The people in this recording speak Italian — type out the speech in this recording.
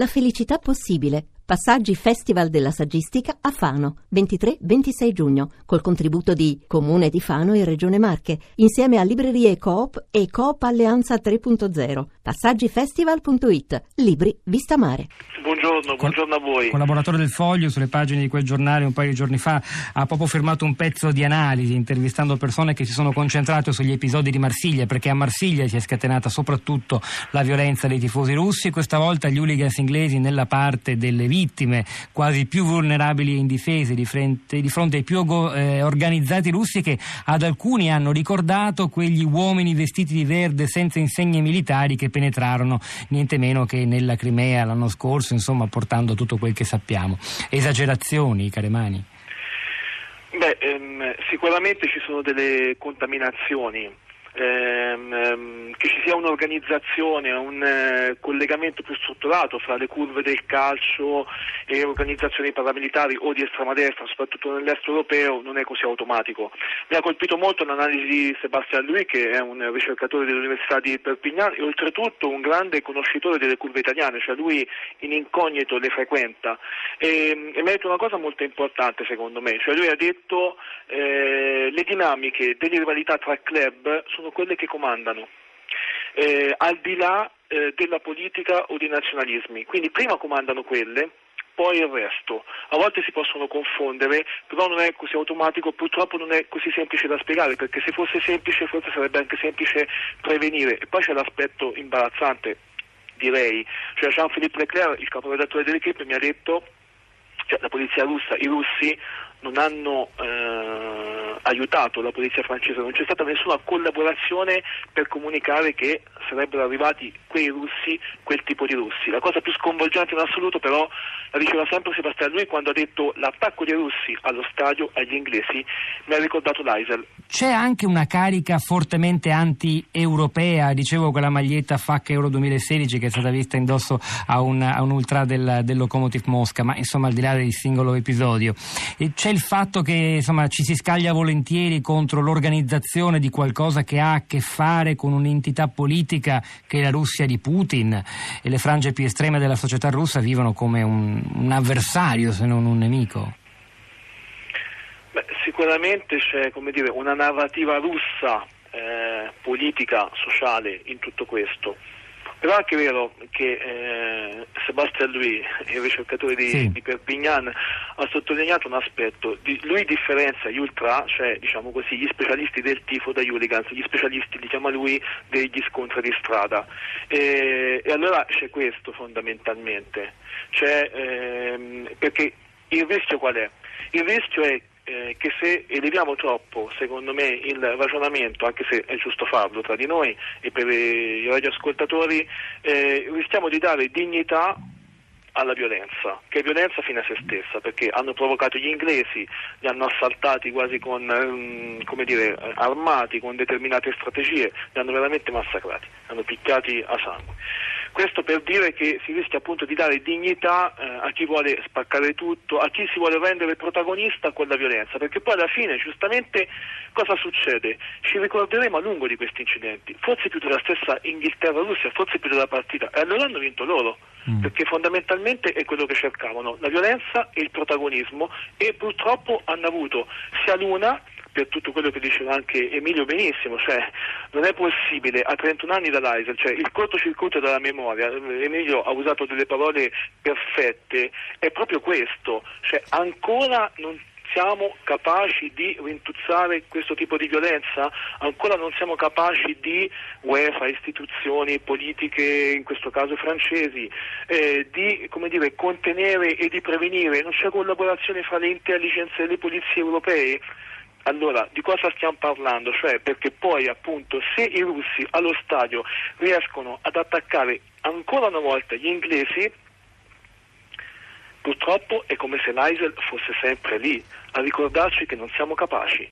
La felicità possibile. Passaggi Festival della Saggistica a Fano, 23-26 giugno, col contributo di Comune di Fano e Regione Marche, insieme a Librerie Coop e Coop Alleanza 3.0. Passaggifestival.it. Libri Vista Mare. Buongiorno, buongiorno a voi. Collaboratore del Foglio, sulle pagine di quel giornale un paio di giorni fa, ha proprio firmato un pezzo di analisi intervistando persone che si sono concentrate sugli episodi di Marsiglia, perché a Marsiglia si è scatenata soprattutto la violenza dei tifosi russi, questa volta gli hooligans inglesi nella parte delle vittime, quasi più vulnerabili e indifese di fronte, di fronte ai più eh, organizzati russi che ad alcuni hanno ricordato quegli uomini vestiti di verde senza insegne militari che penetrarono niente meno che nella Crimea l'anno scorso, insomma portando tutto quel che sappiamo. Esagerazioni, Caremani? Beh, ehm, sicuramente ci sono delle contaminazioni ehm, ehm, che ci sia un'organizzazione, un eh, collegamento più strutturato fra le curve del calcio e organizzazioni paramilitari o di estrema destra, soprattutto nell'est europeo, non è così automatico. Mi ha colpito molto l'analisi di Sebastian Louis, che è un ricercatore dell'Università di Perpignan e oltretutto un grande conoscitore delle curve italiane, cioè lui in incognito le frequenta. E, e mi ha detto una cosa molto importante secondo me, cioè lui ha detto eh, le dinamiche delle rivalità tra club sono quelle che comandano, eh, al di là eh, della politica o dei nazionalismi. Quindi prima comandano quelle, poi il resto. A volte si possono confondere, però non è così automatico, purtroppo non è così semplice da spiegare, perché se fosse semplice forse sarebbe anche semplice prevenire. E poi c'è l'aspetto imbarazzante, direi. Cioè Jean-Philippe Leclerc, il caporedattore dell'equipe, mi ha detto, cioè la polizia russa, i russi non hanno eh, aiutato la polizia francese, non c'è stata nessuna collaborazione per comunicare che sarebbero arrivati quei russi, quel tipo di russi. La cosa più sconvolgente in assoluto però la diceva sempre Sebastiano lui quando ha detto l'attacco dei russi allo stadio agli inglesi mi ha ricordato l'Aisel. C'è anche una carica fortemente anti-europea, dicevo quella maglietta FAC Euro 2016 che è stata vista indosso a un, a un ultra del, del Lokomotiv Mosca, ma insomma al di là del singolo episodio. C'è il fatto che insomma, ci si scaglia volentieri contro l'organizzazione di qualcosa che ha a che fare con un'entità politica che è la Russia di Putin e le frange più estreme della società russa vivono come un, un avversario se non un nemico? Beh, sicuramente c'è dire, una narrativa russa eh, politica, sociale in tutto questo. Però è anche vero che eh, Sebastian Louis, il ricercatore di, sì. di, Perpignan, ha sottolineato un aspetto. Lui differenzia gli ultra, cioè diciamo così, gli specialisti del tifo dagli hooligans, gli specialisti, diciamo lui, degli scontri di strada. E, e allora c'è questo fondamentalmente. C'è, ehm, perché il rischio qual è? Il rischio è eh, che se eleviamo troppo, secondo me, il ragionamento, anche se è giusto farlo tra di noi e per i radioascoltatori, eh, rischiamo di dare dignità alla violenza, che è violenza fine a se stessa, perché hanno provocato gli inglesi, li hanno assaltati quasi con, um, dire, armati, con determinate strategie, li hanno veramente massacrati, li hanno picchiati a sangue. Questo per dire che si rischia appunto di dare dignità eh, a chi vuole spaccare tutto, a chi si vuole rendere protagonista con la violenza, perché poi alla fine giustamente cosa succede? Ci ricorderemo a lungo di questi incidenti, forse più della stessa Inghilterra-Russia, forse più della partita, e allora hanno vinto loro, mm. perché fondamentalmente è quello che cercavano, la violenza e il protagonismo e purtroppo hanno avuto sia l'una per tutto quello che diceva anche Emilio benissimo, cioè non è possibile a 31 anni dall'AISEL, cioè il cortocircuito della memoria, Emilio ha usato delle parole perfette, è proprio questo, cioè ancora non siamo capaci di rintuzzare questo tipo di violenza? Ancora non siamo capaci di UEFA, istituzioni politiche, in questo caso francesi, eh, di dire, contenere e di prevenire? Non c'è collaborazione fra le intelligence e le polizie europee? Allora, di cosa stiamo parlando? Cioè, perché poi appunto se i russi allo stadio riescono ad attaccare ancora una volta gli inglesi, purtroppo è come se l'ISIL fosse sempre lì a ricordarci che non siamo capaci.